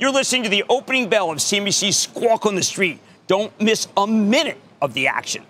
You're listening to the opening bell of CNBC's Squawk on the Street. Don't miss a minute of the action.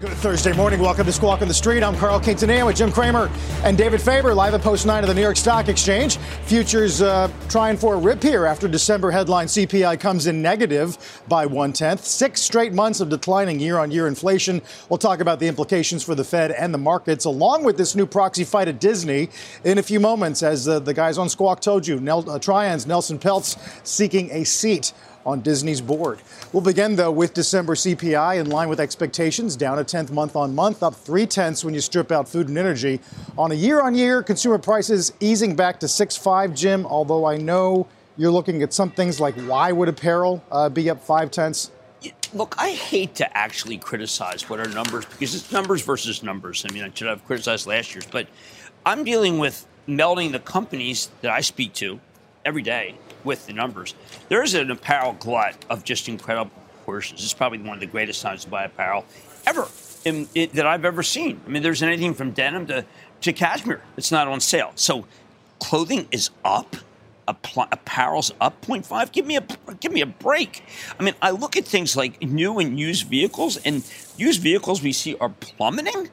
Good Thursday morning. Welcome to Squawk on the Street. I'm Carl Quintanilla with Jim Cramer and David Faber live at Post 9 of the New York Stock Exchange. Futures uh, trying for a rip here after December headline CPI comes in negative by one tenth. Six straight months of declining year on year inflation. We'll talk about the implications for the Fed and the markets, along with this new proxy fight at Disney in a few moments. As uh, the guys on Squawk told you, Nel- uh, Nelson Peltz seeking a seat on Disney's board. We'll begin, though, with December CPI in line with expectations, down a tenth month on month, up three tenths when you strip out food and energy. On a year on year, consumer prices easing back to 6.5, Jim, although I know you're looking at some things like why would apparel uh, be up five tenths? Look, I hate to actually criticize what are numbers because it's numbers versus numbers. I mean, I should have criticized last year's, but I'm dealing with melding the companies that I speak to every day with the numbers. There's an apparel glut of just incredible proportions. It's probably one of the greatest times to buy apparel ever in, it, that I've ever seen. I mean, there's anything from denim to, to cashmere that's not on sale. So clothing is up. Apparel's up 0.5. Give me a give me a break. I mean, I look at things like new and used vehicles, and used vehicles we see are plummeting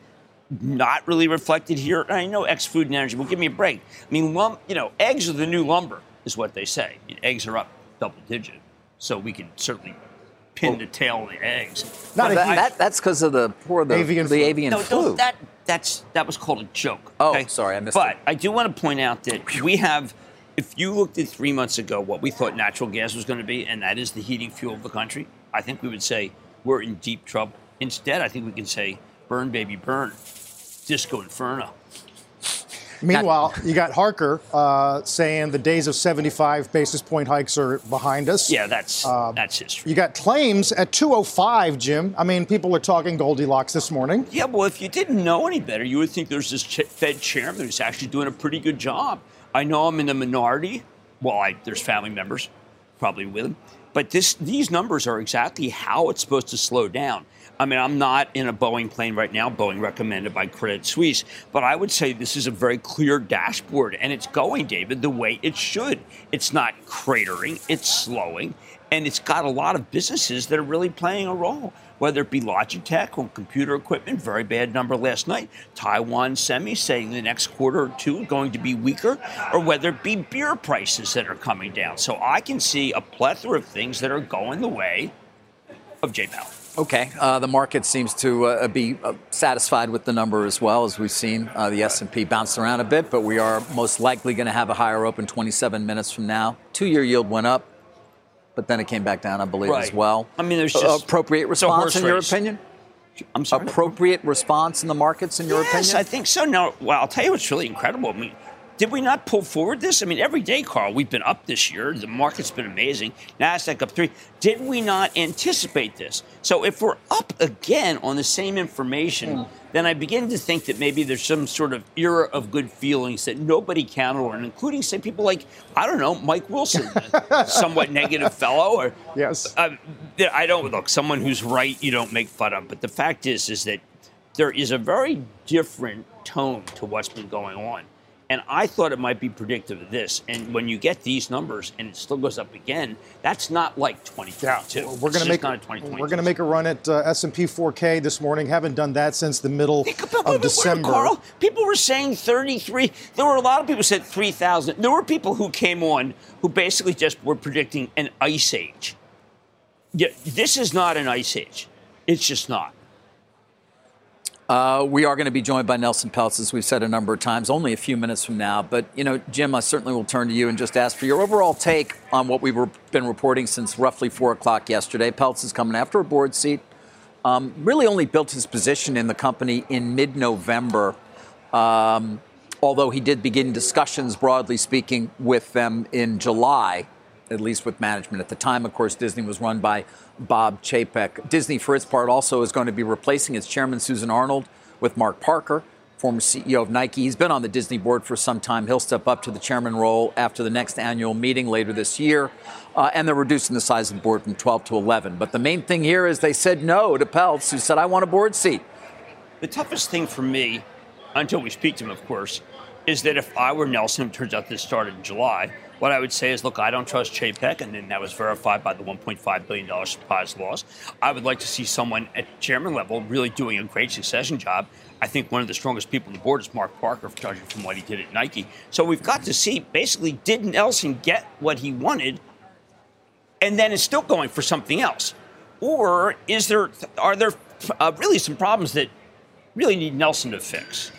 not really reflected here. I know X food and energy. Well, give me a break. I mean, lump, you know, eggs are the new lumber is what they say. Eggs are up double digit, so we can certainly pin well, the tail on the eggs. Not that, that, that's because of the poor the avian the flu. avian no, flu. No, that that's that was called a joke. Oh, okay? sorry, I missed but it. But I do want to point out that we have. If you looked at three months ago what we thought natural gas was going to be, and that is the heating fuel of the country, I think we would say we're in deep trouble. Instead, I think we can say, burn, baby, burn. Disco Inferno. Meanwhile, you got Harker uh, saying the days of 75 basis point hikes are behind us. Yeah, that's uh, that's history. You got claims at 205, Jim. I mean, people are talking Goldilocks this morning. Yeah, well, if you didn't know any better, you would think there's this Fed chairman who's actually doing a pretty good job. I know I'm in the minority. Well, I, there's family members probably with him, but this these numbers are exactly how it's supposed to slow down. I mean, I'm not in a Boeing plane right now, Boeing recommended by Credit Suisse, but I would say this is a very clear dashboard, and it's going, David, the way it should. It's not cratering, it's slowing, and it's got a lot of businesses that are really playing a role, whether it be Logitech or computer equipment, very bad number last night, Taiwan Semi saying the next quarter or two going to be weaker, or whether it be beer prices that are coming down. So I can see a plethora of things that are going the way of Jay Powell. Okay, uh, the market seems to uh, be uh, satisfied with the number as well as we've seen uh, the S&P bounce around a bit, but we are most likely going to have a higher open 27 minutes from now. Two-year yield went up, but then it came back down, I believe, right. as well. I mean, there's just appropriate response in your opinion. I'm sorry. Appropriate response in the markets, in your yes, opinion? Yes, I think so. Now, well, I'll tell you what's really incredible. I mean, did we not pull forward this? I mean, every day, Carl, we've been up this year. The market's been amazing. NASDAQ up three. Did we not anticipate this? So if we're up again on the same information, mm. then I begin to think that maybe there's some sort of era of good feelings that nobody counted on, including, say, people like, I don't know, Mike Wilson, somewhat negative fellow. Or, yes. Uh, I don't, look, someone who's right, you don't make fun of. But the fact is, is that there is a very different tone to what's been going on. And I thought it might be predictive of this. And when you get these numbers and it still goes up again, that's not like 2022. Yeah, we're going to make we're going to make a run at uh, S&P 4K this morning. Haven't done that since the middle of December. Carl, people were saying 33. There were a lot of people who said 3,000. There were people who came on who basically just were predicting an ice age. Yeah, this is not an ice age. It's just not. Uh, we are going to be joined by Nelson Peltz, as we've said a number of times, only a few minutes from now. But, you know, Jim, I certainly will turn to you and just ask for your overall take on what we've been reporting since roughly 4 o'clock yesterday. Peltz is coming after a board seat. Um, really only built his position in the company in mid November, um, although he did begin discussions, broadly speaking, with them in July. At least with management. At the time, of course, Disney was run by Bob Chapek. Disney, for its part, also is going to be replacing its chairman, Susan Arnold, with Mark Parker, former CEO of Nike. He's been on the Disney board for some time. He'll step up to the chairman role after the next annual meeting later this year. Uh, and they're reducing the size of the board from 12 to 11. But the main thing here is they said no to Peltz, who said, I want a board seat. The toughest thing for me, until we speak to him, of course, is that if I were Nelson, it turns out this started in July, what I would say is, look, I don't trust Chapek, and then that was verified by the $1.5 billion surprise loss. I would like to see someone at chairman level really doing a great succession job. I think one of the strongest people on the board is Mark Parker, judging from what he did at Nike. So we've got to see, basically, did Nelson get what he wanted, and then is still going for something else, or is there are there uh, really some problems that really need Nelson to fix?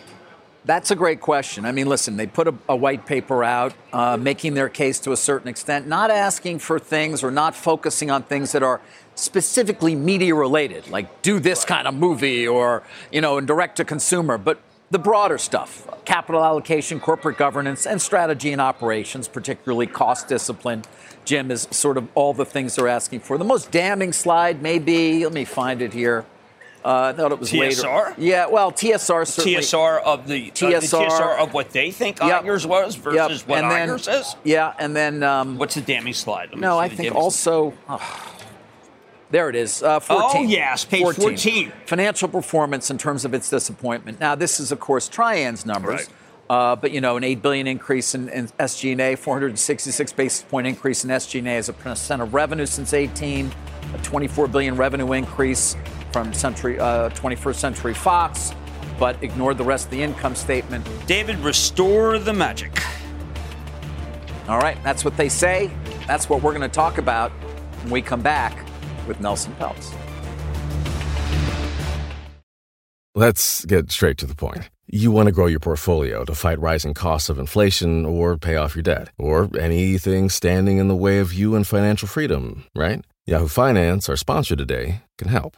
That's a great question. I mean, listen, they put a, a white paper out, uh, making their case to a certain extent, not asking for things or not focusing on things that are specifically media related, like do this kind of movie or, you know, and direct to consumer, but the broader stuff capital allocation, corporate governance, and strategy and operations, particularly cost discipline. Jim is sort of all the things they're asking for. The most damning slide may be, let me find it here. Uh, I thought it was TSR? later. Yeah, well, TSR certainly. TSR of the TSR, uh, the TSR of what they think yep. Igers was versus yep. what and then, says. Yeah, and then um, what's the damning slide? No, I think also. Oh, there it is. Uh, 14. Oh, yes, page 14. 14. Financial performance in terms of its disappointment. Now, this is, of course, Trian's numbers. Right. Uh, but you know, an eight billion increase in, in SG&A, 466 basis point increase in SG&A as a percent of revenue since 18, a 24 billion revenue increase from century, uh, 21st Century Fox, but ignored the rest of the income statement. David, restore the magic. All right, that's what they say. That's what we're going to talk about when we come back with Nelson Peltz. Let's get straight to the point. You want to grow your portfolio to fight rising costs of inflation or pay off your debt, or anything standing in the way of you and financial freedom, right? Yahoo Finance, our sponsor today, can help.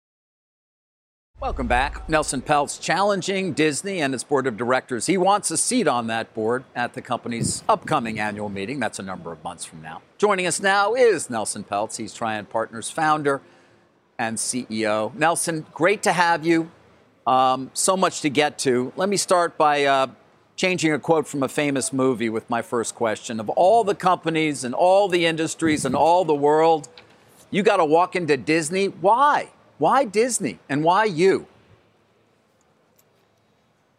Welcome back. Nelson Peltz challenging Disney and its board of directors. He wants a seat on that board at the company's upcoming annual meeting. That's a number of months from now. Joining us now is Nelson Peltz. He's Trian Partners founder and CEO. Nelson, great to have you. Um, so much to get to. Let me start by uh, changing a quote from a famous movie with my first question. Of all the companies and all the industries and all the world, you got to walk into Disney. Why? Why Disney and why you?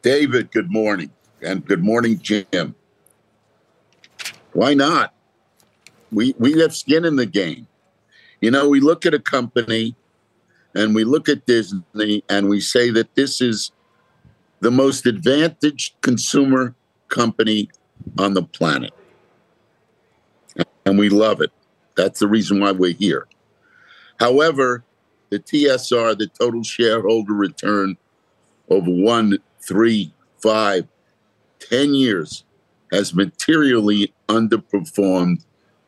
David, good morning. And good morning, Jim. Why not? We, we have skin in the game. You know, we look at a company and we look at Disney and we say that this is the most advantaged consumer company on the planet. And we love it. That's the reason why we're here. However, the TSR, the total shareholder return over one, three, five, ten years has materially underperformed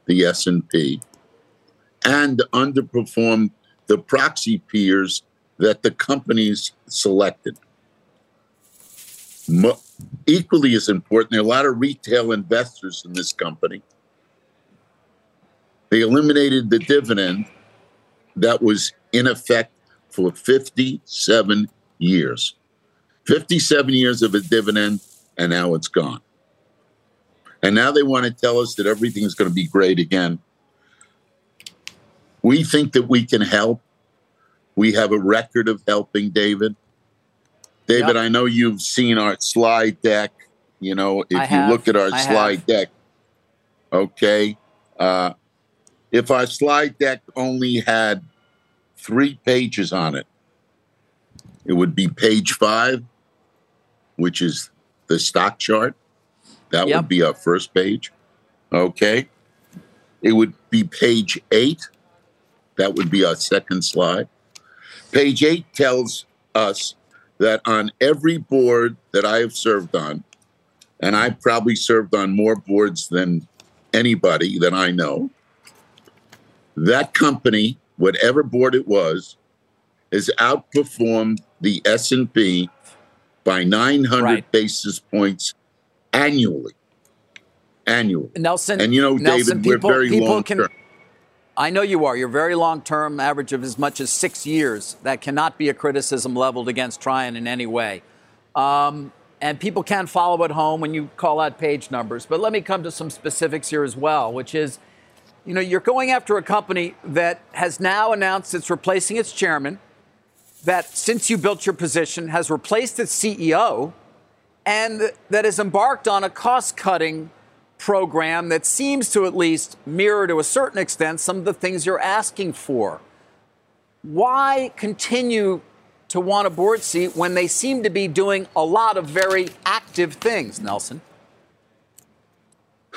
the S&P and underperformed the proxy peers that the companies selected. Mo- equally as important, there are a lot of retail investors in this company. They eliminated the dividend that was in effect for 57 years. 57 years of a dividend, and now it's gone. And now they want to tell us that everything is going to be great again. We think that we can help. We have a record of helping, David. David, yep. I know you've seen our slide deck. You know, if I you have. look at our I slide have. deck, Okay. Uh, if our slide deck only had three pages on it, it would be page five, which is the stock chart. That Yep. would be our first page. Okay. It would be page eight. That would be our second slide. Page eight tells us that on every board that I have served on, and I've probably served on more boards than anybody that I know, that company, whatever board it was, has outperformed the S&P by 900 Right. basis points annually. Annually. Nelson, And you know, Nelson, David, people, we're very long can. term. I know you are. You're very long term, average of as much as six years. That cannot be a criticism leveled against Trian in any way. Um, and people can follow at home when you call out page numbers. But let me come to some specifics here as well, which is, you know, you're going after a company that has now announced it's replacing its chairman, that since you built your position has replaced its CEO, and that has embarked on a cost cutting program that seems to at least mirror to a certain extent some of the things you're asking for. Why continue to want a board seat when they seem to be doing a lot of very active things, Nelson?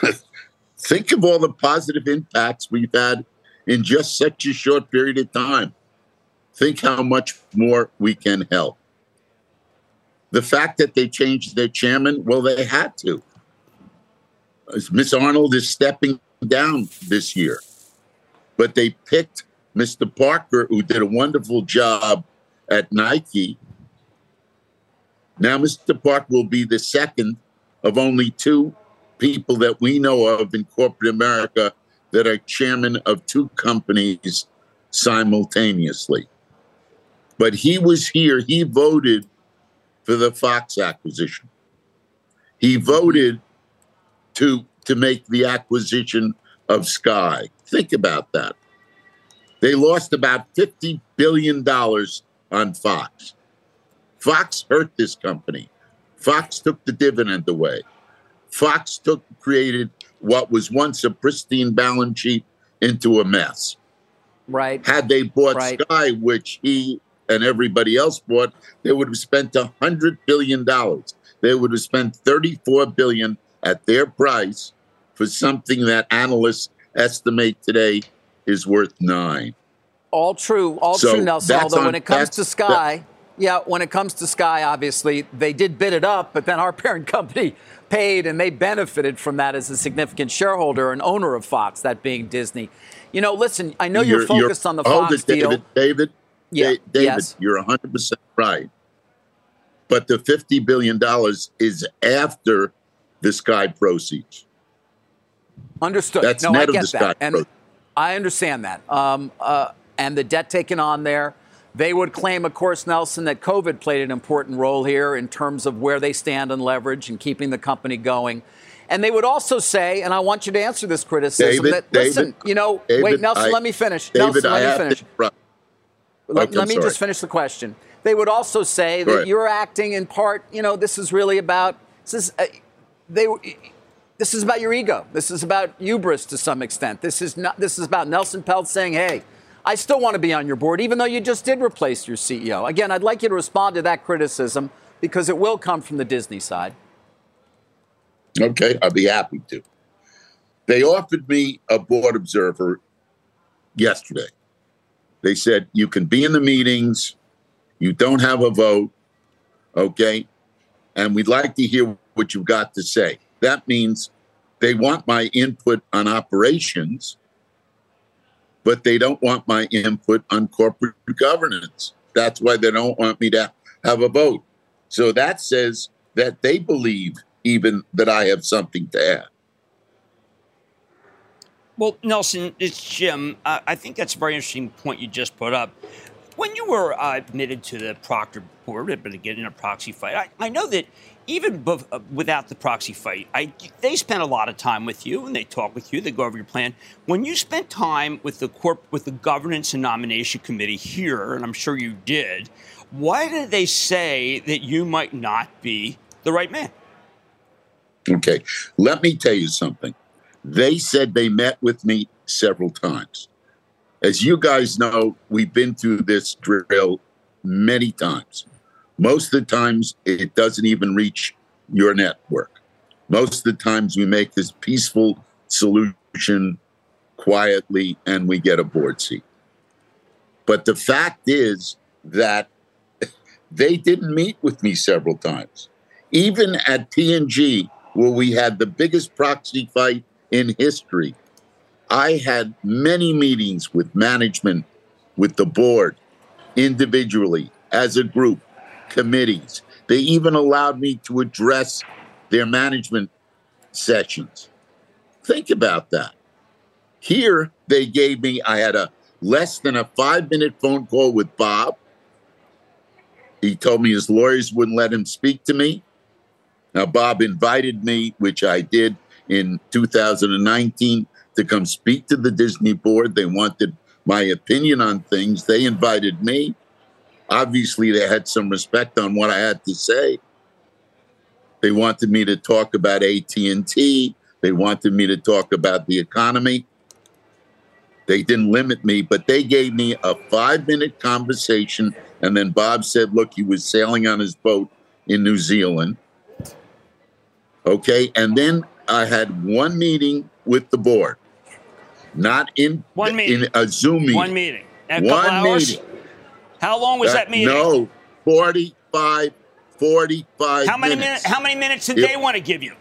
Think of all the positive impacts we've had in just such a short period of time. Think how much more we can help. The fact that they changed their chairman, well, they had to. Miss Arnold is stepping down this year, but they picked Mr. Parker, who did a wonderful job at Nike. Now, Mr. Parker will be the second of only two people that we know of in corporate America that are chairman of two companies simultaneously. But he was here, he voted for the Fox acquisition. He voted to to make the acquisition of Sky. Think about that. They lost about 50 billion dollars on Fox. Fox hurt this company. Fox took the dividend away. Fox took created what was once a pristine balance sheet into a mess. Right. Had they bought Right. Sky, which he and everybody else bought, they would have spent a hundred billion dollars. They would have spent 34 billion at their price for something that analysts estimate today is worth nine. All true, all So true, Nelson. Although on- when it comes to Sky, yeah, when it comes to Sky, obviously they did bid it up, but then our parent company paid, and they benefited from that as a significant shareholder and owner of Fox, that being Disney. You know, listen, I know you're, focused on the hold Fox it, deal. David. David, Yeah, Da- David, yes. you're 100% right. But the $50 billion is after the Sky proceeds. Understood. That's no, net I of get the that, stock and. I understand that. Um, uh, and the debt taken on there, they would claim, of course, Nelson, that COVID played an important role here in terms of where they stand on leverage and keeping the company going. And they would also say, and I want you to answer this criticism David, that listen, David, you know, David, wait, Nelson, I- let me finish. David, Nelson, I let me have finish. to. Let, Okay, let me sorry. just finish the question. They would also say Go that ahead. you're acting in part. You know, this is really about this is uh, they. This is about your ego. This is about hubris to some extent. This is not. This is about Nelson Peltz saying, "Hey, I still want to be on your board, even though you just did replace your CEO." Again, I'd like you to respond to that criticism because it will come from the Disney side. Okay, I'll be happy to. They offered me a board observer yesterday. They said, you can be in the meetings, you don't have a vote, okay? And we'd like to hear what you've got to say. That means they want my input on operations, but they don't want my input on corporate governance. That's why they don't want me to have a vote. So that says that they believe even that I have something to add. Well, Nelson, it's Jim. Uh, I think that's a very interesting point you just put up. When you were uh, admitted to the Procter board, but again in a proxy fight, I, I know that even uh, without the proxy fight, I, they spent a lot of time with you and they talk with you. They go over your plan. When you spent time with the corp, with the governance and nomination committee here, and I'm sure you did, why did they say that you might not be the right man? Okay, let me tell you something. They said they met with me several times. As you guys know, we've been through this drill many times. Most of the times, it doesn't even reach your network. Most of the times, we make this peaceful solution quietly and we get a board seat. But the fact is that they didn't meet with me several times. Even at P&G, where we had the biggest proxy fight in history, I had many meetings with management, with the board, individually, as a group, committees. They even allowed me to address their management sessions. Think about that. Here, they gave me, I had a less than a five minute phone call with Bob. He told me his lawyers wouldn't let him speak to me. Now, Bob invited me, which I did in 2019, to come speak to the Disney board. They wanted my opinion on things. They invited me. Obviously, they had some respect on what I had to say. They wanted me to talk about AT&T. They wanted me to talk about the economy. They didn't limit me, but they gave me a five minute conversation. And then Bob said, look, he was sailing on his boat in New Zealand. Okay. And then I had one meeting with the board, not in one meeting. in a Zoom meeting. One meeting. One meeting. How long was that, that meeting? No, 45, 45 how many minutes. How many minutes did it, they want to give you?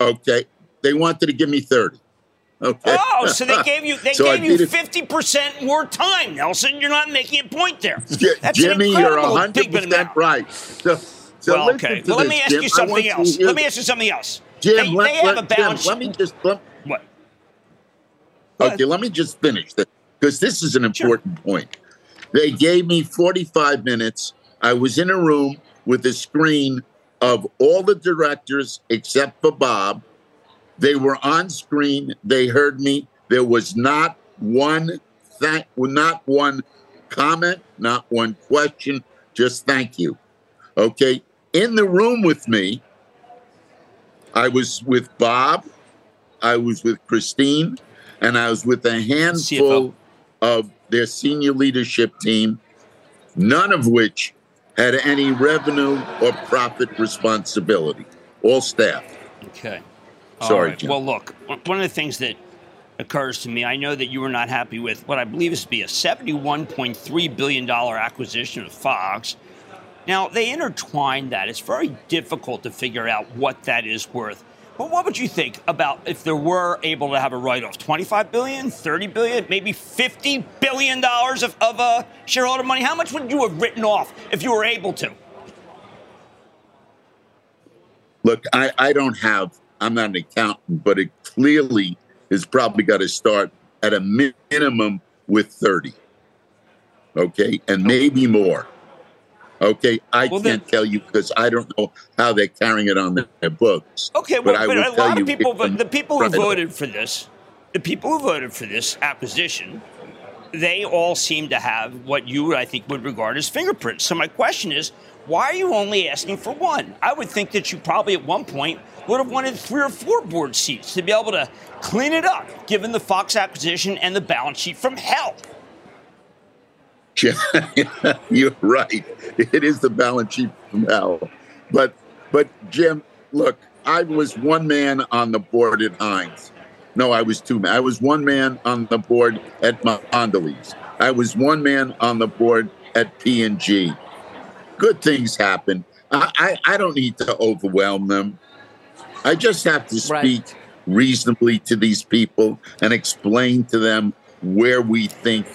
Okay. They wanted to give me 30. Okay. Oh, so they gave you they so gave you fifty percent more time, Nelson. You're not making a point there. That's Jimmy, you're hundred percent right. So, so well, okay. Well, let me ask Jim. you something else. Let me ask you something else. Jim, they, let, they have let, a balance. Jim, let me just let, what? Okay, let me just finish that because this is an important sure. point. They gave me 45 minutes. I was in a room with a screen of all the directors except for Bob they were on screen. They heard me. There was not one thank, not one comment, not one question. Just thank you. Okay. In the room with me, I was with Bob, I was with Christine, and I was with a handful CFO. of their senior leadership team, none of which had any revenue or profit responsibility, all staff. Okay. Sorry. Right. Well, look, one of the things that occurs to me, I know that you were not happy with what I believe is to be a $71.3 billion acquisition of Fox. Now, they intertwined that. It's very difficult to figure out what that is worth. But what would you think about if there were able to have a write-off? 25 billion, 30 billion, maybe 50 billion dollars of, of uh, shareholder money? How much would you have written off if you were able to? Look, I, I don't have I'm not an accountant, but it clearly has probably got to start at a minimum with 30. Okay. And maybe more. Okay. I well, can't then, tell you because I don't know how they're carrying it on their books. Okay. Well, but, I but will a lot of people, but the people who voted for this, the people who voted for this acquisition, they all seem to have what you, I think, would regard as fingerprints. So my question is, why are you only asking for one? I would think that you probably at one point would have wanted three or four board seats to be able to clean it up, given the Fox acquisition and the balance sheet from hell. You're right. It is the balance sheet from hell. But, but Jim, look, I was one man on the board at Heinz. No, I was two men. I was one man on the board at Mondelez. I was one man on the board at P&G. Good things happen. I, I, I don't need to overwhelm them. I just have to speak right. reasonably to these people and explain to them where we think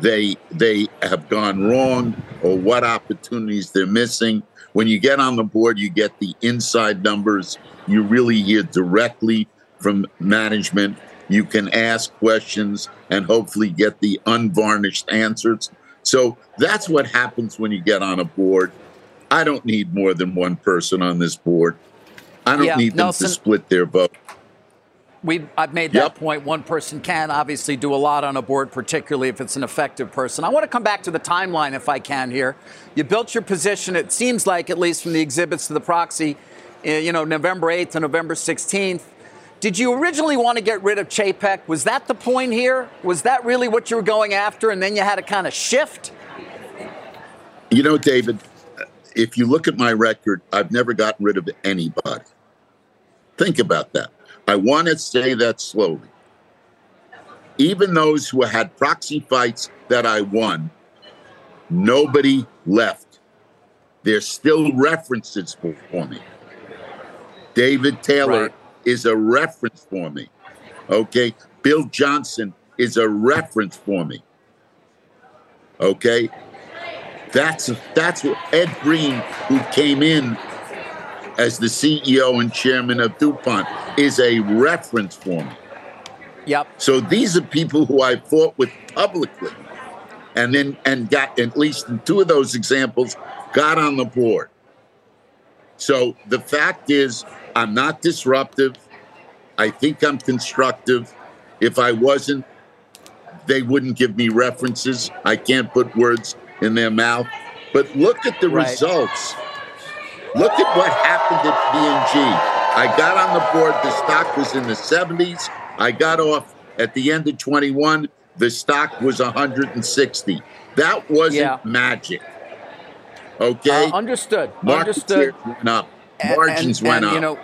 they they have gone wrong or what opportunities they're missing. When you get on the board, you get the inside numbers. You really hear directly from management. You can ask questions and hopefully get the unvarnished answers. So that's what happens when you get on a board. I don't need more than one person on this board. I don't yeah, need them Nelson, to split their vote. We I've made that yep. point. One person can obviously do a lot on a board, particularly if it's an effective person. I want to come back to the timeline if I can here. You built your position, it seems like, at least from the exhibits to the proxy, eh, you know, November 8th to November 16th. did you originally want to get rid of Chapek? Was that the point here? Was that really what you were going after? And then you had to kind of shift? You know, David, if you look at my record, I've never gotten rid of anybody. Think about that. I want to say that slowly. Even those who had proxy fights that I won, nobody left. There's still references for me. David Taylor right. is a reference for me. Okay. Bill Johnson is a reference for me. Okay. That's that's what Ed Breen, who came in as the CEO and chairman of DuPont, is a reference for me. Yep. So these are people who I fought with publicly, and then and got at least in two of those examples got on the board. So the fact is, I'm not disruptive. I think I'm constructive. If I wasn't, they wouldn't give me references. I can't put words in their mouth. But look at the right. results. Look at what happened at P&G. I got on the board. The stock was in the 70s. I got off at the end of 21. The stock was 160. That wasn't yeah. magic. Okay. Uh, understood. Understood. Went up. Margins and, and, went and, up. You know,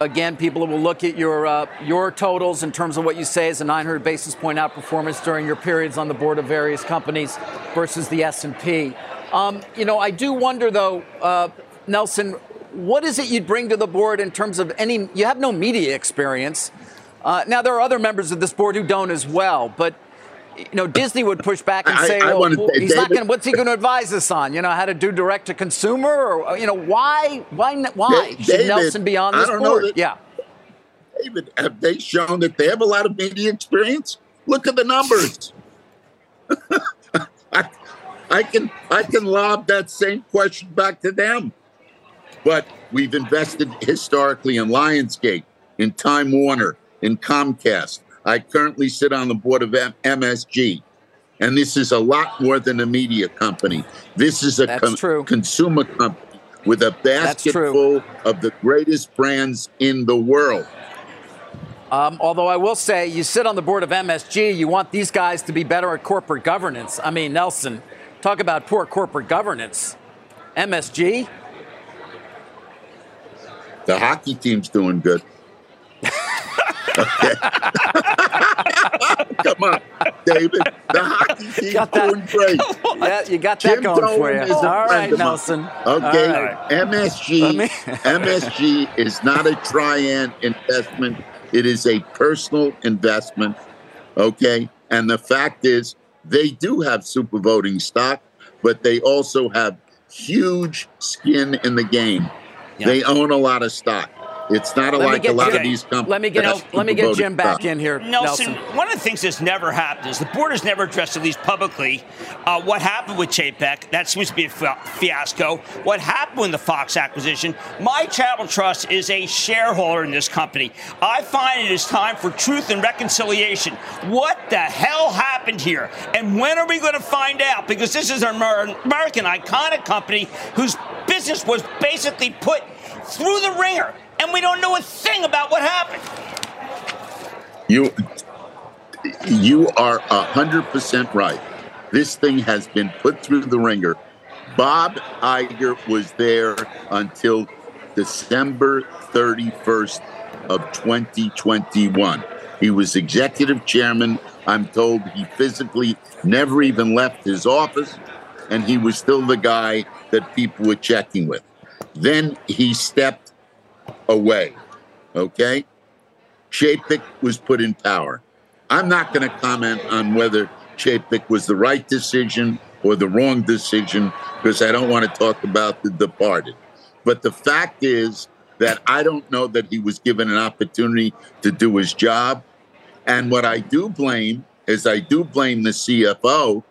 again, people will look at your uh, your totals in terms of what you say is a 900 basis point outperformance during your periods on the board of various companies versus the S&P. Um, you know, I do wonder though, uh, Nelson, what is it you'd bring to the board in terms of any? You have no media experience. Uh, now there are other members of this board who don't as well, but you know, Disney would push back and say, I, I well, he's David, not going. What's he going to advise us on? You know, how to do direct to consumer, or you know, why, why, why David, should Nelson be on this board? That, yeah, David, have they shown that they have a lot of media experience? Look at the numbers. I, I can I can lob that same question back to them. But we've invested historically in Lionsgate, in Time Warner, in Comcast. I currently sit on the board of M- MSG. And this is a lot more than a media company. This is a com- consumer company with a basket full of the greatest brands in the world. Um, although I will say, you sit on the board of MSG, you want these guys to be better at corporate governance. I mean, Nelson, talk about poor corporate governance. MSG? The hockey team's doing good. Okay. Come on, David. The hockey team's got that. doing great. Yeah, you got that Jim going Dolan for you. All right, Nelson. Okay, right. MSG. Me... MSG is not a Trian investment. It is a personal investment. Okay, and the fact is, they do have super voting stock, but they also have huge skin in the game. Yeah. They own a lot of stock. It's not let like a lot of these companies. Let me get let me get Jim back in here. Nelson, Nelson, one of the things that's never happened is the board has never addressed, at least publicly, uh, what happened with Chapek. That seems to be a fiasco. What happened with the Fox acquisition? My Charitable Trust is a shareholder in this company. I find it is time for truth and reconciliation. What the hell happened here? And when are we going to find out? Because this is an American iconic company whose business was basically put through the wringer and we don't know a thing about what happened. You, you are hundred percent right. This thing has been put through the wringer. Bob Iger was there until December 31st of 2021. He was executive chairman. I'm told he physically never even left his office, and he was still the guy that people were checking with. Then he stepped away. Okay? Chapek was put in power. I'm not going to comment on whether Chapek was the right decision or the wrong decision because I don't want to talk about the departed. But the fact is that I don't know that he was given an opportunity to do his job. And what I do blame is I do blame the CFO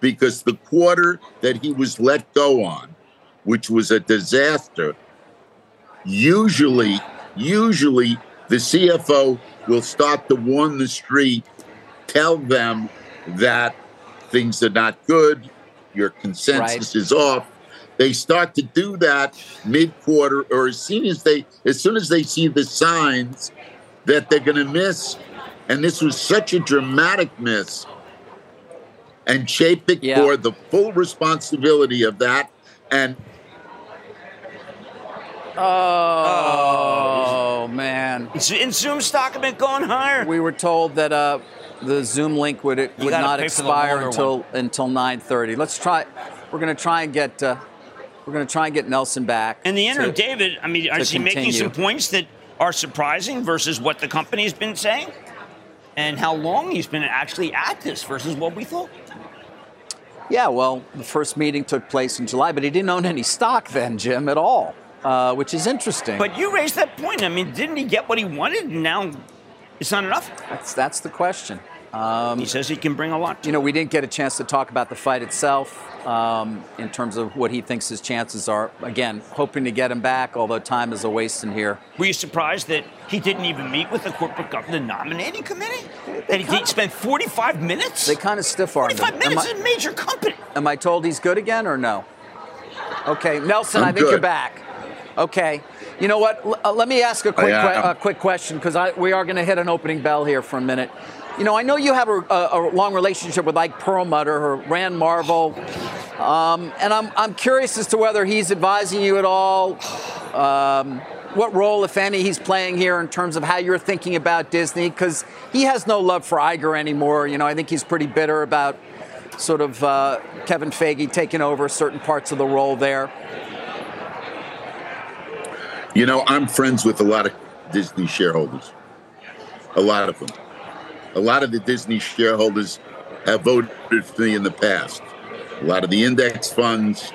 because the quarter that he was let go on, which was a disaster, usually, usually the CFO will start to warn the street, tell them that things are not good, your consensus right. is off. They start to do that mid-quarter or as soon as they as soon as they see the signs that they're going to miss. And this was such a dramatic miss. And Chapek Yeah. bore the full responsibility of that. And Oh, man. And Zoom stock have been going higher. We were told that uh, the Zoom link would it would not pay for the expire until one. until 9:30. Let's try. We're going to try and get uh, we're going to try and get Nelson back. In the interim, to- David, I mean, is he making some points that are surprising versus what the company's been saying? And how long he's been actually at this versus what we thought? Yeah, well, the first meeting took place in July, but he didn't own any stock then, Jim, at all, uh, which is interesting. But you raised that point. I mean, didn't he get what he wanted and now it's not enough? that's that's the question. he says he can bring a lot. You know, we didn't get a chance to talk about the fight itself um, in terms of what he thinks his chances are. Again, hoping to get him back, although time is a wasting here. Were you surprised that he didn't even meet with the corporate governance nominating committee? That he did spend 45 minutes? They kind of stiff armed 45 him. Am minutes I- is a major company. Am I told he's good again or no? Okay, Nelson, I'm I think you're back. Okay, you know what? L- uh, let me ask a quick, I que- a quick question because we are going to hit an opening bell here for a minute. You know, I know you have a, a, a long relationship with Ike Perlmutter or Rand Marvel, um, and I'm, I'm curious as to whether he's advising you at all. Um, what role, if any, he's playing here in terms of how you're thinking about Disney? Because he has no love for Iger anymore. You know, I think he's pretty bitter about sort of uh, Kevin Feige taking over certain parts of the role there. You know, I'm friends with a lot of Disney shareholders. A lot of them. A lot of the Disney shareholders have voted for me in the past. A lot of the index funds.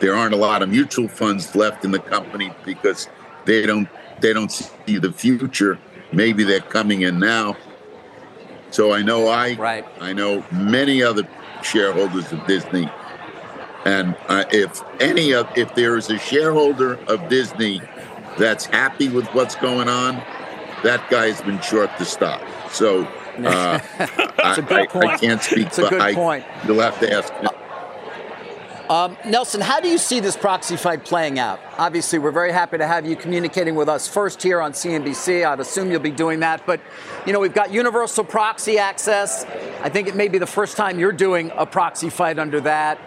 There aren't a lot of mutual funds left in the company because they don't they don't see the future. Maybe they're coming in now. So I know I Right. I know many other shareholders of Disney and uh, if any of, if there is a shareholder of Disney that's happy with what's going on, that guy's been short the stock. So uh, I, a good I- I can't speak. It's a good I- point. You'll have to ask. him. Nelson, how do you see this proxy fight playing out? Obviously, we're very happy to have you communicating with us first here on CNBC. I'd assume you'll be doing that. But, you know, we've got universal proxy access. I think it may be the first time you're doing a proxy fight under that.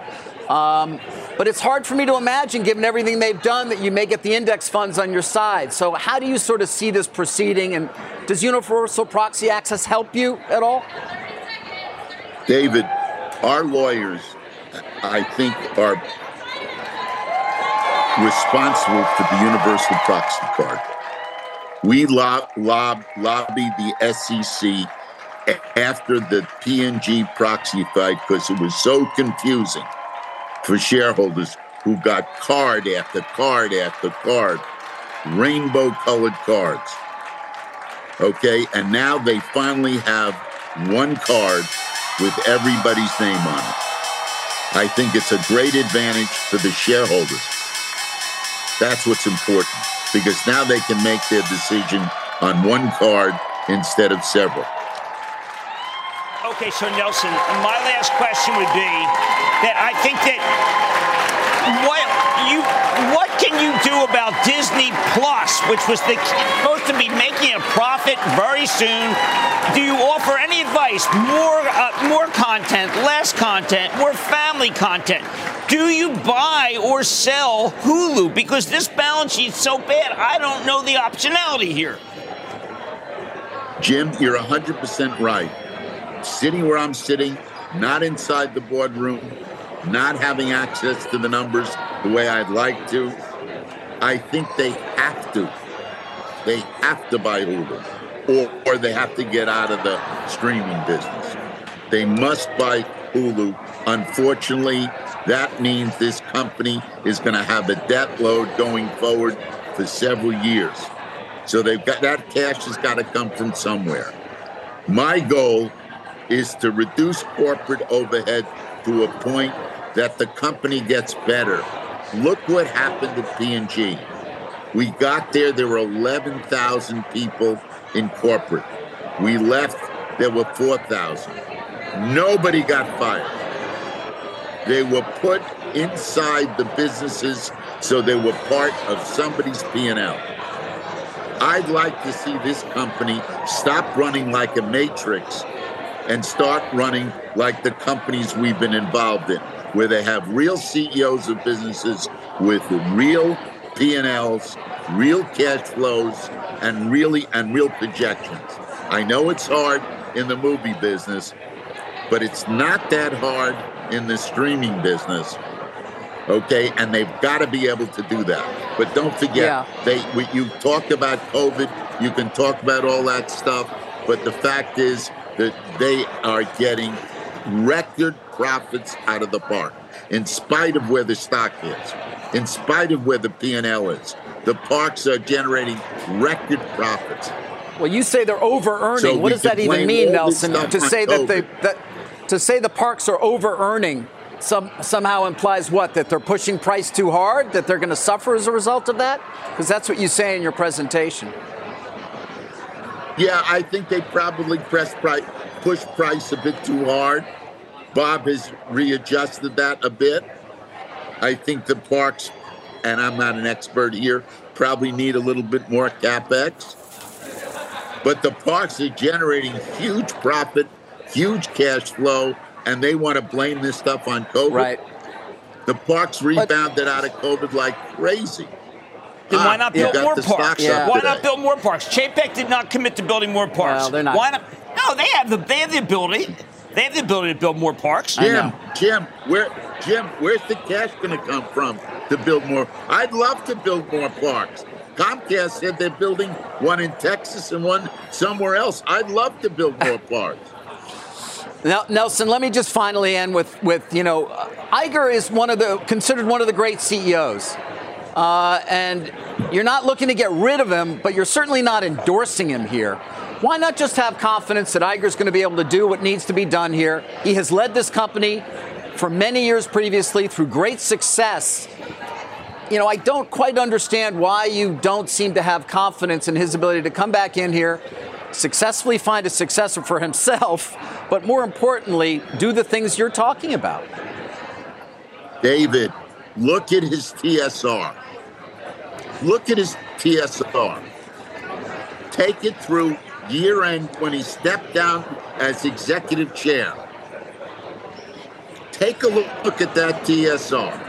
Um, but it's hard for me to imagine, given everything they've done, that you may get the index funds on your side. So, how do you sort of see this proceeding? And does universal proxy access help you at all? David, our lawyers, I think, are responsible for the universal proxy card. We lob, lob, lobbied the SEC after the P&G proxy fight because it was so confusing for shareholders who got card after card after card, rainbow colored cards. Okay, and now they finally have one card with everybody's name on it. I think it's a great advantage for the shareholders. That's what's important because now they can make their decision on one card instead of several. Okay, so Nelson, my last question would be that I think that what you what can you do about Disney Plus, which was the, supposed to be making a profit very soon? Do you offer any advice? More uh, more content, less content, more family content? Do you buy or sell Hulu? Because this balance sheet's so bad, I don't know the optionality here. Jim, you're 100% right. Sitting where I'm sitting, not inside the boardroom, not having access to the numbers the way I'd like to, I think they have to. They have to buy Hulu, or, or they have to get out of the streaming business. They must buy Hulu. Unfortunately, that means this company is going to have a debt load going forward for several years. So they've got that cash has got to come from somewhere. My goal is to reduce corporate overhead to a point that the company gets better. Look what happened at P&G. We got there, there were 11,000 people in corporate. We left, there were 4,000. Nobody got fired. They were put inside the businesses so they were part of somebody's P&L. I'd like to see this company stop running like a matrix and start running like the companies we've been involved in, where they have real CEOs of businesses with real P&Ls, real cash flows, and really and real projections. I know it's hard in the movie business, but it's not that hard in the streaming business. Okay, and they've got to be able to do that. But don't forget, yeah. they we, you talked about COVID. You can talk about all that stuff, but the fact is that they are getting record profits out of the park, in spite of where the stock is, in spite of where the P&L is. The parks are generating record profits. Well, you say they're over earning. So what does that even mean, Nelson? To say that they that to say the parks are over earning some, somehow implies what? That they're pushing price too hard? That they're going to suffer as a result of that? Because that's what you say in your presentation. Yeah, I think they probably press price, push price a bit too hard. Bob has readjusted that a bit. I think the parks, and I'm not an expert here, probably need a little bit more capex. But the parks are generating huge profit, huge cash flow, and they want to blame this stuff on COVID. Right. The parks rebounded but, out of COVID like crazy. Then why ah, not build more parks? Yeah. Why not build more parks? Chapek did not commit to building more parks. Well, they're not. Why not? No, they have the they have the ability. They have the ability to build more parks. Jim, Jim, where Jim, where's the cash going to come from to build more? I'd love to build more parks. Comcast said they're building one in Texas and one somewhere else. I'd love to build more parks. Now, Nelson, let me just finally end with, with you know, Iger is one of the considered one of the great CEOs, uh, and you're not looking to get rid of him, but you're certainly not endorsing him here. Why not just have confidence that Iger's going to be able to do what needs to be done here? He has led this company for many years previously through great success. You know, I don't quite understand why you don't seem to have confidence in his ability to come back in here successfully find a successor for himself, but more importantly, do the things you're talking about. David, look at his TSR. Look at his TSR. Take it through year end when he stepped down as executive chair. Take a look at that TSR.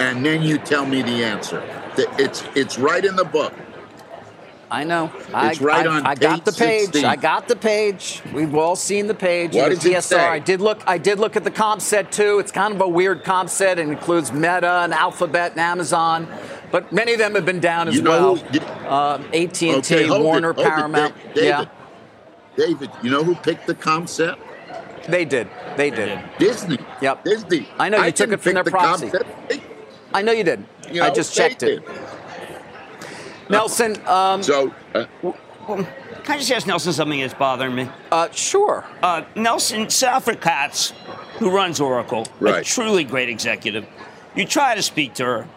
And then you tell me the answer. It's, it's right in the book. I know. It's I, right I, on I got the page. 16. I got the page. We've all seen the page. What does TSR. It say? I did look. I did look at the comp set too. It's kind of a weird comp set. It includes Meta and Alphabet and Amazon, but many of them have been down as you know well. Uh, AT and T, Warner, it, Paramount. It, David, yeah. David, you know who picked the comp set? They did. They did. Disney. Yep. Disney. I know you I took it from their the proxy. I know you did. You know, I just checked it. Did. Nelson. Um, so. Uh, can I just ask Nelson something that's bothering me? Uh, sure. Uh, Nelson, Safra Catz, who runs Oracle, right. a truly great executive, you try to speak to her.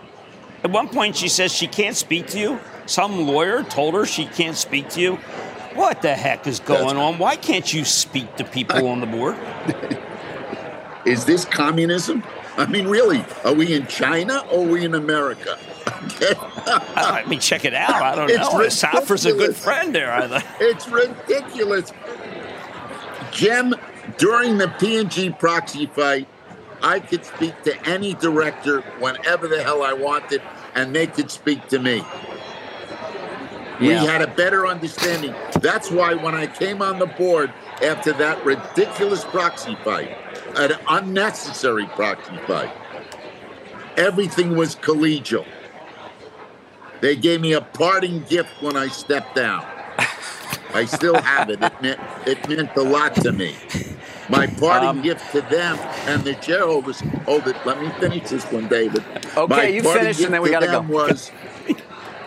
At one point, she says she can't speak to you. Some lawyer told her she can't speak to you. What the heck is going That's, on? Why can't you speak to people I, on the board? Is this communism? I mean, really, are we in China or are we in America? I mean, check it out. I don't it's know. Safra's a good friend there. I think. It's ridiculous. Jim, during the P&G proxy fight, I could speak to any director whenever the hell I wanted, and they could speak to me. Yeah. We had a better understanding. That's why when I came on the board after that ridiculous proxy fight, an unnecessary proxy fight, everything was collegial. They gave me a parting gift when I stepped down. I still have it. It meant, it meant a lot to me. My parting um, gift to them and the shareholders. Hold it. Let me finish this one, David. Okay, My you finish, and then we got to go. Was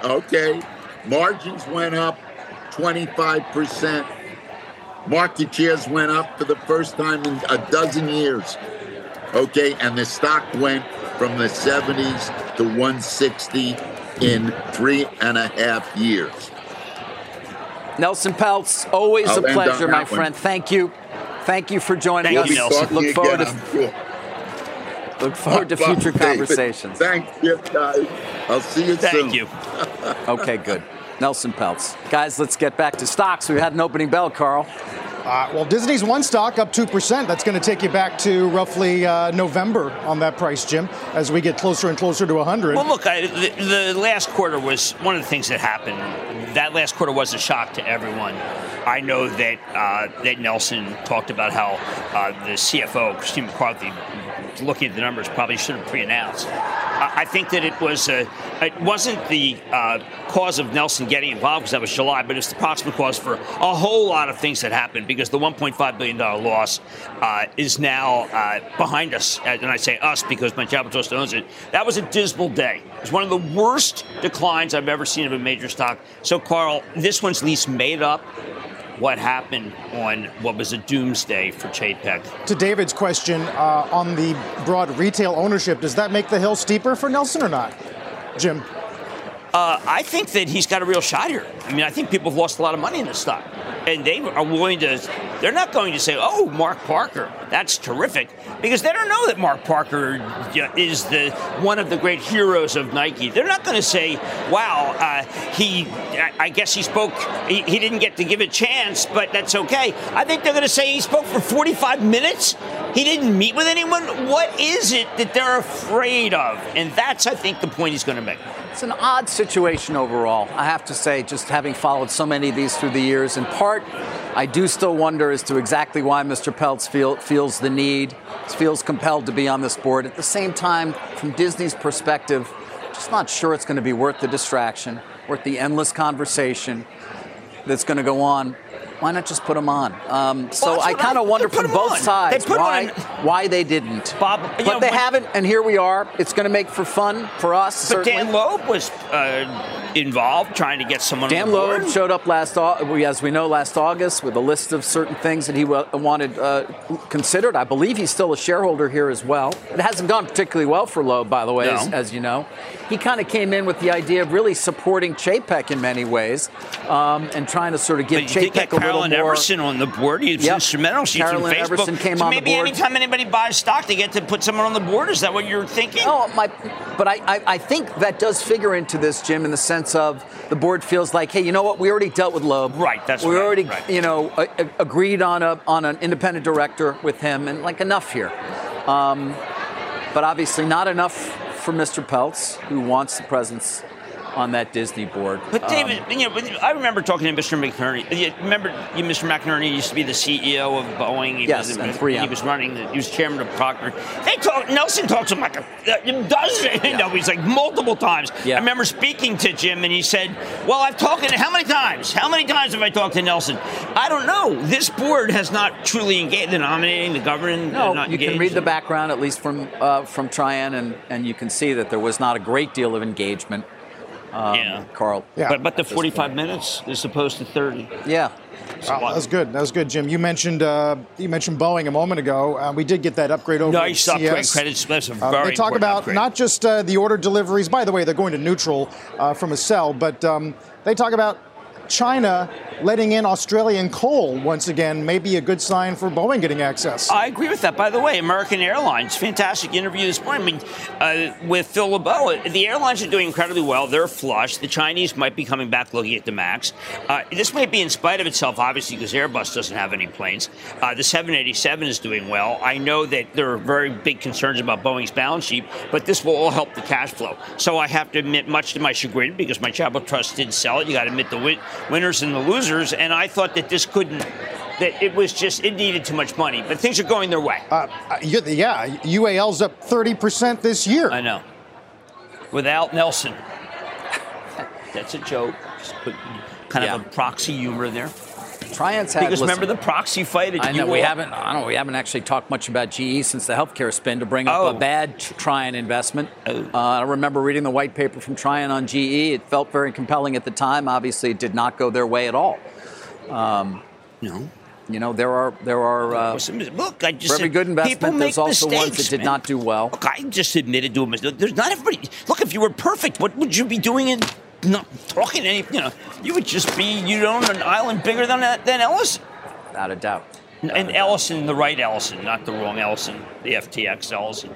okay. Margins went up 25 percent. Market shares went up for the first time in a dozen years. Okay, and the stock went from the 70s to 160 in three and a half years. Nelson Peltz, always I'll a pleasure, my friend. One. Thank you. Thank you for joining Thank us. You, Nelson. Look forward again, to look forward to future conversations. Thank you, guys. I'll see you Thank soon. Thank you. okay, good. Nelson Peltz. Guys, let's get back to stocks. We had an opening bell, Carl. Uh, well, Disney's one stock up 2%. That's going to take you back to roughly uh, November on that price, Jim, as we get closer and closer to 100. Well, look, I, the, the last quarter was one of the things that happened. That last quarter was a shock to everyone. I know that uh, that Nelson talked about how uh, the CFO, Christine McCarthy, looking at the numbers, probably should have pre-announced. I think that it was it wasn't the uh, cause of Nelson getting involved because that was July, but it's the proximate cause for a whole lot of things that happened because the 1.5 billion dollar loss uh, is now uh, behind us, and I say us because my Toast owns it. That was a dismal day. It was one of the worst declines I've ever seen of a major stock. So, Carl, this one's least made up what happened on what was a doomsday for Chapek. To David's question uh, on the broad retail ownership, does that make the hill steeper for Nelson or not? Jim? Uh, I think that he's got a real shot here. I mean, I think people have lost a lot of money in this stock and they are willing to, they're not going to say, oh, Mark Parker, that's terrific, because they don't know that Mark Parker is the one of the great heroes of Nike. They're not going to say, wow, uh, he, I guess he spoke, he, he didn't get to give a chance, but that's okay. I think they're going to say he spoke for 45 minutes. He didn't meet with anyone. What is it that they're afraid of? And that's, I think, the point he's going to make. It's an odd situation overall, I have to say, just having followed so many of these through the years. In part, I do still wonder as to exactly why Mr. Peltz feel, feels the need, feels compelled to be on this board. At the same time, from Disney's perspective, just not sure it's going to be worth the distraction, worth the endless conversation that's going to go on why not just put them on? Um, so well, I kind of wonder from both on. sides why, why they didn't. Bob, but know, they haven't, and here we are. It's going to make for fun for us. But certainly. Dan Loeb was uh, involved trying to get someone. Dan Loeb showed up last, as we know, last August with a list of certain things that he wanted uh, considered. I believe he's still a shareholder here as well. It hasn't gone particularly well for Loeb, by the way, no. as, as, you know. He kind of came in with the idea of really supporting Chapek in many ways um, and trying to sort of give a Carolyn more. Everson on the board. He's yep. instrumental. She's Carolyn Facebook. Everson came so on maybe the board. anytime anybody buys stock, they get to put someone on the board. Is that what you're thinking? No, my, but I, I, I think that does figure into this, Jim, in the sense of the board feels like, hey, you know what? We already dealt with Loeb. Right. That's right. we right, already, right. you know, a, a, agreed on a on an independent director with him, and like enough here. Um, but obviously not enough for Mr. Peltz, who wants the presence on that Disney board. But David, um, you know, I remember talking to Mr. McNerney. Remember, you, Mr. McNerney used to be the CEO of Boeing. He yes, was, and 3M. He was running. The, he was chairman of Procter. They talk. Nelson talks to him like a, a dozen. Yeah. You know, he's like multiple times. Yeah. I remember speaking to Jim, and he said, "Well, I've talked to how many times? How many times have I talked to Nelson? I don't know. This board has not truly engaged. The nominating, the governing. No, you engaged. can read the background at least from uh, from Trian, and and you can see that there was not a great deal of engagement um, yeah. Carl. Yeah. But, but the 45 minutes is opposed to 30. Yeah. So that was good. That was good, Jim. You mentioned uh, you mentioned Boeing a moment ago. Uh, we did get that upgrade over. Nice upgrade. Credit. That's a very uh, They talk about upgrade. not just uh, the order deliveries. By the way, they're going to neutral uh, from a sell, but um, they talk about China letting in Australian coal once again may be a good sign for Boeing getting access. I agree with that. By the way, American Airlines, fantastic interview this morning I mean, uh, with Phil LeBeau. The airlines are doing incredibly well. They're flush. The Chinese might be coming back looking at the MAX. Uh, this might be in spite of itself, obviously, because Airbus doesn't have any planes. Uh, the 787 is doing well. I know that there are very big concerns about Boeing's balance sheet, but this will all help the cash flow. So I have to admit, much to my chagrin, because my Charitable Trust did sell it, you got to admit the win- winners and the losers, and I thought that this couldn't that it was just it needed too much money, but things are going their way. Uh, uh yeah, UAL's up thirty percent this year. I know. Without Nelson, that's a joke. kind yeah. of a proxy humor there. Trian's had because remember the proxy fight. I know we haven't. I know we haven't actually talked much about GE since the healthcare spin to bring up oh. a bad Trian investment. Oh. Uh, I remember reading the white paper from Trian on GE. It felt very compelling at the time. Obviously, it did not go their way at all. Um, no. You know, there are there are uh, look. I just for every good investment, there's also mistakes, ones that did man. not do well. Look, I just admitted to him. There's not everybody. Look, if you were perfect, what would you be doing in not talking any? You know, you would just be you own an island bigger than than Ellison. Without a doubt. And a Ellison, doubt. the right Ellison, not the wrong Ellison, the FTX Ellison.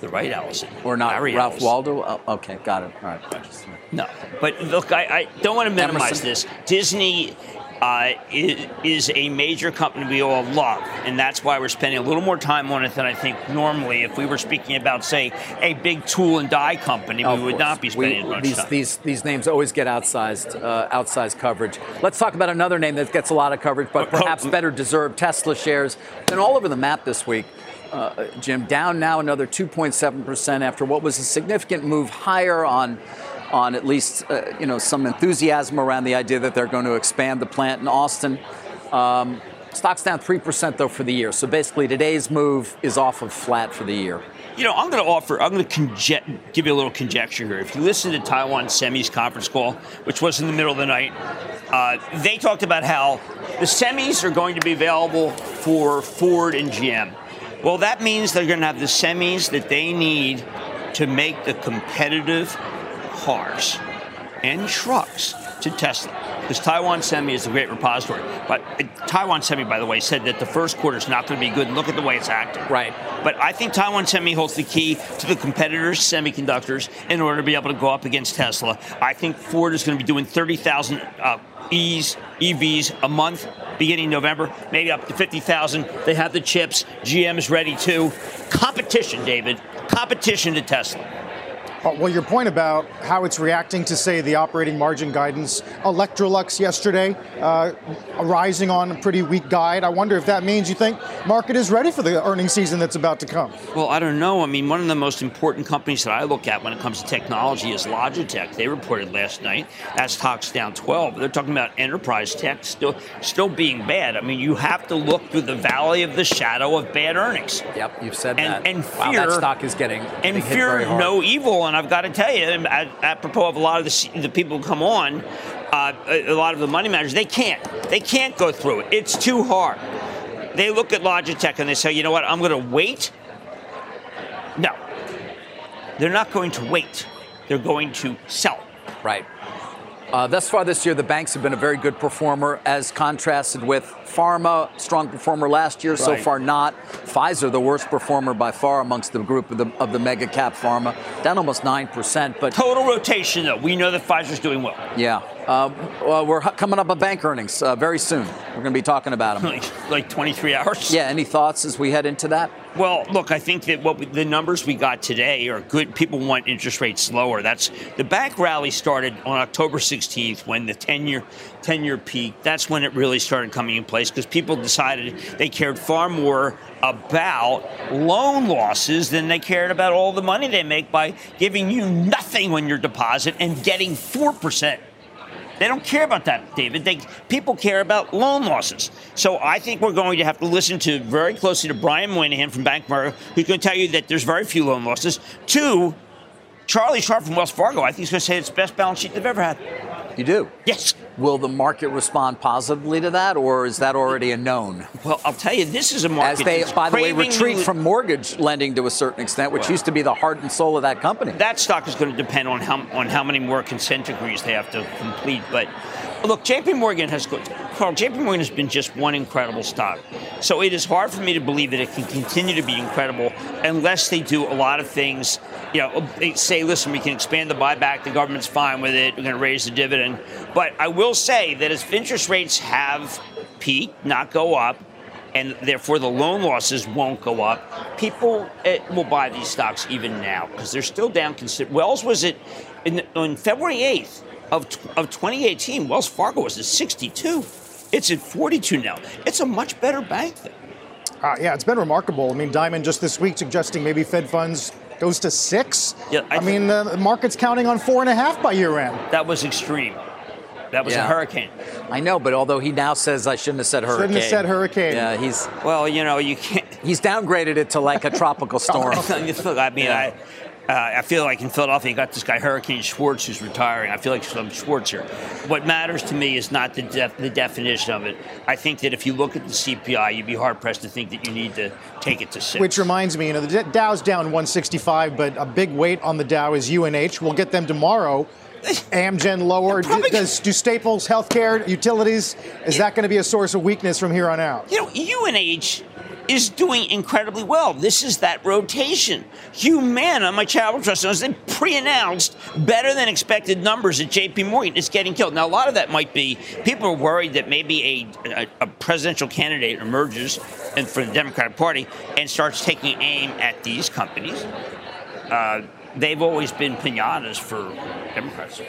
the right Ellison. Or not Larry Ralph Ellison. Waldo? Oh, okay, got it. All right. No, but look, I, I don't want to minimize Emerson. this. Disney uh, is, is a major company we all love, and that's why we're spending a little more time on it than I think normally. If we were speaking about, say, a big tool and die company, Of we would course. not be spending We- much these, time. These, these names always get outsized, uh, outsized coverage. Let's talk about another name that gets a lot of coverage, but Oh, oh, perhaps better deserved. Tesla shares been all over the map this week. Uh, Jim, down now another 2.7% after what was a significant move higher on, on at least uh, you know some enthusiasm around the idea that they're going to expand the plant in Austin. Um, stock's down 3% though for the year. So basically today's move is off of flat for the year. You know, I'm going to offer, I'm going to conje- give you a little conjecture here. If you listen to Taiwan Semi's conference call, which was in the middle of the night, uh, they talked about how the semis are going to be available for Ford and GM. Well, that means they're going to have the semis that they need to make the competitive cars and trucks to Tesla. Because Taiwan Semi is a great repository. But uh, Taiwan Semi, by the way, said that the first quarter is not going to be good. Look at the way it's acting. Right. But I think Taiwan Semi holds the key to the competitors' semiconductors in order to be able to go up against Tesla. I think Ford is going to be doing 30,000 uh, E's, EVs a month beginning November, maybe up to 50,000. They have the chips. GM is ready too. Competition, David. Competition to Tesla. Uh, Well, your point about how it's reacting to, say, the operating margin guidance, Electrolux yesterday, uh, rising on a pretty weak guide. I wonder if that means you think market is ready for the earnings season that's about to come. Well, I don't know. I mean, one of the most important companies that I look at when it comes to technology is Logitech. They reported last night that stock's down 12. They're talking about enterprise tech still still being bad. I mean, you have to look through the valley of the shadow of bad earnings. Yep, you've said And- that. and fear wow, that fear- stock is getting, And getting hit fear very hard. no evil. And I've got to tell you, apropos of a lot of the, the people who come on, uh, a, a lot of the money managers, they can't. They can't go through it. It's too hard. They look at Logitech and they say, you know what, I'm going to wait. No. They're not going to wait. They're going to sell. Right. Uh, thus far this year, the banks have been a very good performer, as contrasted with pharma, strong performer last year. So far, not Pfizer, the worst performer by far amongst the group of the, of the mega cap pharma, down almost nine percent. But Total rotation, though. We know that Pfizer's doing well. yeah, uh, well, we're coming up on bank earnings uh, very soon. We're going to be talking about them. Like, like 23 hours. Yeah. Any thoughts as we head into that? Well, look, I think that what we, the numbers we got today are good. People want interest rates lower. That's the bank rally started on October 16th when the 10-year 10-year peak. That's when it really started coming in place because people decided they cared far more about loan losses than they cared about all the money they make by giving you nothing on your deposit and getting 4%. They don't care about that, David. They, people care about loan losses. So I think we're going to have to listen to very closely to Brian Moynihan from Bank America, who's going to tell you that there's very few loan losses. Two, Charlie Scharf from Wells Fargo, I think he's going to say it's the best balance sheet they've ever had. You do. Yes. Will the market respond positively to that, or is that already a known? Well, I'll tell you, this is a market As they, by the way, retreat new- from mortgage lending to a certain extent, which Well- used to be the heart and soul of that company. that stock is going to depend on how on how many more consent decrees they have to complete. But look, J.P. Morgan has Carl. J.P. Morgan has been just one incredible stock. So it is hard for me to believe that it can continue to be incredible unless they do a lot of things. You know, they say, listen, we can expand the buyback. The government's fine with it. We're going to raise the dividend. But I will say that if interest rates have peaked, not go up, and therefore the loan losses won't go up. People eh, will buy these stocks even now because they're still down. Consider- Wells was at in, on February 8th of of 2018. Wells Fargo was at 62. It's at 42 now. It's a much better bank. Than. Uh, yeah, it's been remarkable. I mean, Dimon just this week suggesting maybe Fed funds goes to six. Yeah, I I, mean, the market's counting on four and a half by year end. That was extreme. That was Yeah. a hurricane. I know, but although he now says I shouldn't have said hurricane. Shouldn't have said hurricane. Yeah, he's Well, you know, you can't. he's downgraded it to like a tropical storm. Look, I mean, I. Uh, I feel like in Philadelphia, you got this guy Hurricane Schwartz who's retiring. I feel like some Schwartz here. What matters to me is not the def- the definition of it. I think that if you look at the CPI, you'd be hard pressed to think that you need to take it to six. Which reminds me, you know, the Dow's down 165, but a big weight on the Dow is UNH. We'll get them tomorrow. Amgen lower. Probably- Does, do Staples Healthcare utilities is that going to be a source of weakness from here on out? you know, UNH is doing incredibly well. This is that rotation. Humana, my charitable trust, knows they pre-announced better than expected numbers at JP Morgan. It's getting killed. Now, a lot of that might be people are worried that maybe a, a, a presidential candidate emerges and for the Democratic Party and starts taking aim at these companies. Uh, they've always been pinatas for Democrats.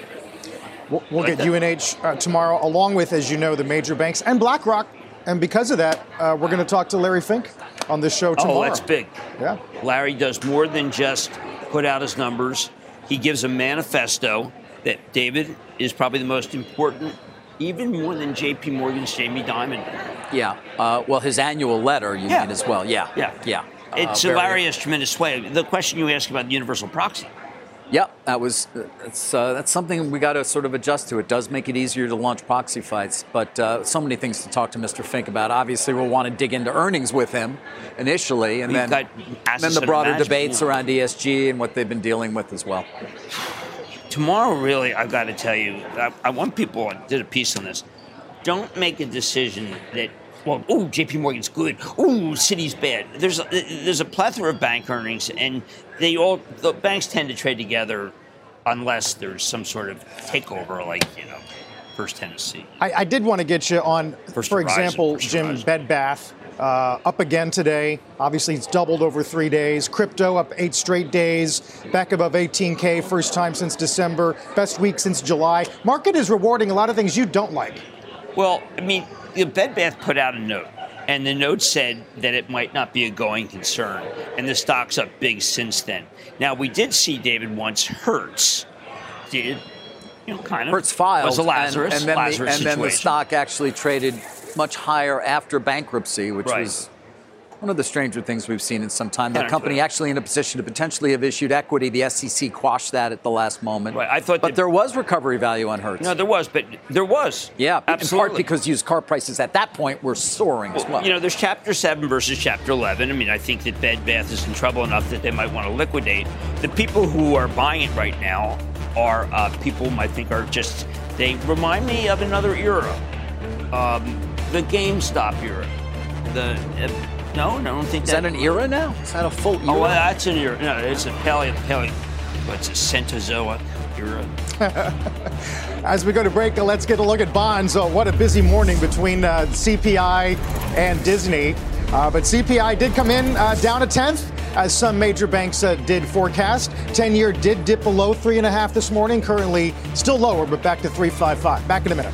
We'll, we'll like get that. UNH uh, tomorrow, along with, as you know, the major banks and BlackRock. And because of that, uh, we're going to talk to Larry Fink on this show tomorrow. Oh, that's big. Yeah. Larry does more than just put out his numbers. He gives a manifesto that David is probably the most important, even more than J.P. Morgan's Jamie Dimon. Yeah. Uh, well, his annual letter, you yeah. mean as well? Yeah. Yeah. Yeah. It's uh, Larry has tremendous way. The question you asked about the universal proxy Yep, that was it's, uh, that's something we got to sort of adjust to. It does make it easier to launch proxy fights, but uh, so many things to talk to Mr. Fink about. Obviously, we'll want to dig into earnings with him initially, and then then the broader debates around ESG and what they've been dealing with as well. Tomorrow, really, I've got to tell you, I, I want people. I did a piece on this. Don't make a decision that well, oh, J.P. Morgan's good. Oh, Citi's bad. There's a, there's a plethora of bank earnings, and they all the banks tend to trade together unless there's some sort of takeover, like you know, First Tennessee. I, I did want to get you on, First for Horizon, example, First Jim Horizon. Bed Bath. Uh, up again today. Obviously, it's doubled over three days. Crypto up eight straight days, back above 18K, first time since December, best week since July. Market is rewarding a lot of things you don't like. Well, I mean, the Bed Bath put out a note, and the note said that it might not be a going concern, and the stock's up big since then. Now we did see David once Hertz did, you know, kind of Hertz filed was a Lazarus, and, and then, Lazarus the, and then the stock actually traded much higher after bankruptcy, which right. was one of the stranger things we've seen in some time. The company actually in a position to potentially have issued equity. The SEC quashed that at the last moment. Right. I thought, but there was recovery value on Hertz. No, there was, but there was. Yeah, absolutely. in part because used car prices at that point were soaring well, as well. You know, there's Chapter Seven versus Chapter Eleven. I mean, I think that Bed Bath is in trouble enough that they might want to liquidate. The people who are buying it right now are uh, people I think are just they remind me of another era, um, the GameStop era. The uh, no, I don't think is that, that an era now. Is that a full era? Oh, well, that's an era. No, it's a paleo, paleo. It's a Cenozoic era? As we go to break, let's get a look at bonds. Oh, what a busy morning between uh, CPI and Disney. Uh, but CPI did come in uh, down a tenth, as some major banks uh, did forecast. 10 year did dip below 3.5 this morning, currently still lower, but back to 355. Back in a minute.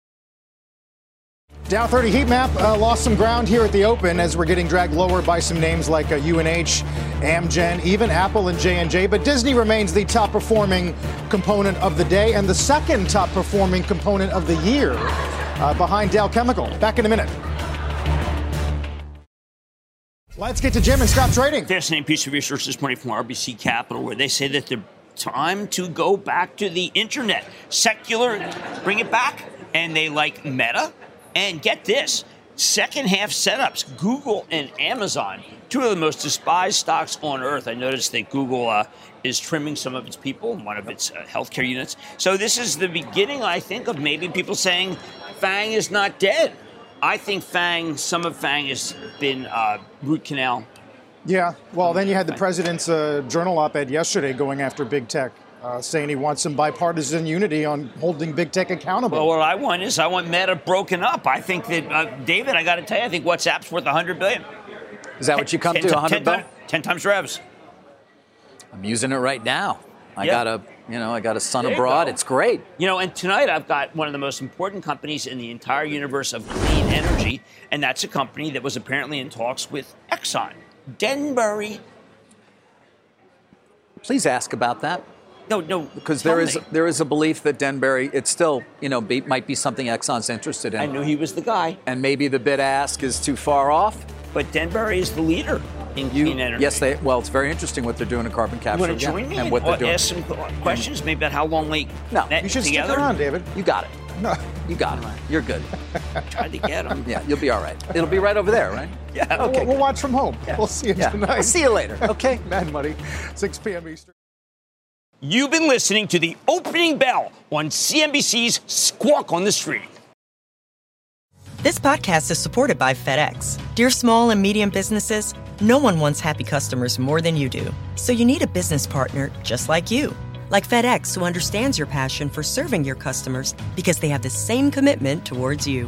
Dow 30 heat map uh, lost some ground here at the open as we're getting dragged lower by some names like uh, UNH, Amgen, even Apple and J&J. But Disney remains the top performing component of the day and the second top performing component of the year uh, behind Dow Chemical. Back in a minute. Let's get to Jim and stop trading. Fascinating piece of research this morning from RBC Capital where they say that the time to go back to the internet, secular, bring it back. And they like Meta and get this second half setups Google and Amazon, two of the most despised stocks on earth. I noticed that Google uh, is trimming some of its people, one of its uh, healthcare units. So this is the beginning, I think, of maybe people saying Fang is not dead. I think Fang, some of Fang has been uh, root canal. Yeah, well, then you had the president's uh, journal op ed yesterday going after big tech uh, saying he wants some bipartisan unity on holding big tech accountable. Well, what I want is I want Meta broken up. I think that uh, David, I got to tell you, I think WhatsApp's worth 100 billion. Is that what you come ten, to? 100 10, 10, 10 times revs. I'm using it right now. I Yeah. got a, you know, I got a son There abroad. It's great. You know, and tonight I've got one of the most important companies in the entire universe of clean energy, and that's a company that was apparently in talks with Exxon. Denbury. Please ask about that No, no. because there is me. there is a belief that Denbury, it's still, you know, be, might be something Exxon's interested in. I knew he was the guy, and maybe the bid ask is too far off. but Denbury is the leader in You, clean energy. yes, they. Well, it's very interesting what they're doing in carbon You capture want to yeah, join me and what they're uh, doing. ask some questions, maybe about how long they No, met You should stick around, David. You got it. No. You got it. You're good. Tried to get him. Yeah, you'll be all right. It'll be right over there, right? Yeah. We'll, Okay. we'll watch from home. We'll see you Yeah. tonight. I'll see you later. Okay. Mad Money, 6 p.m. Eastern. You've been listening to the opening bell on CNBC's Squawk on the Street. This podcast is supported by FedEx. Dear small and medium businesses, no one wants happy customers more than you do. So you need a business partner just like you. Like FedEx, who understands your passion for serving your customers because they have the same commitment towards you.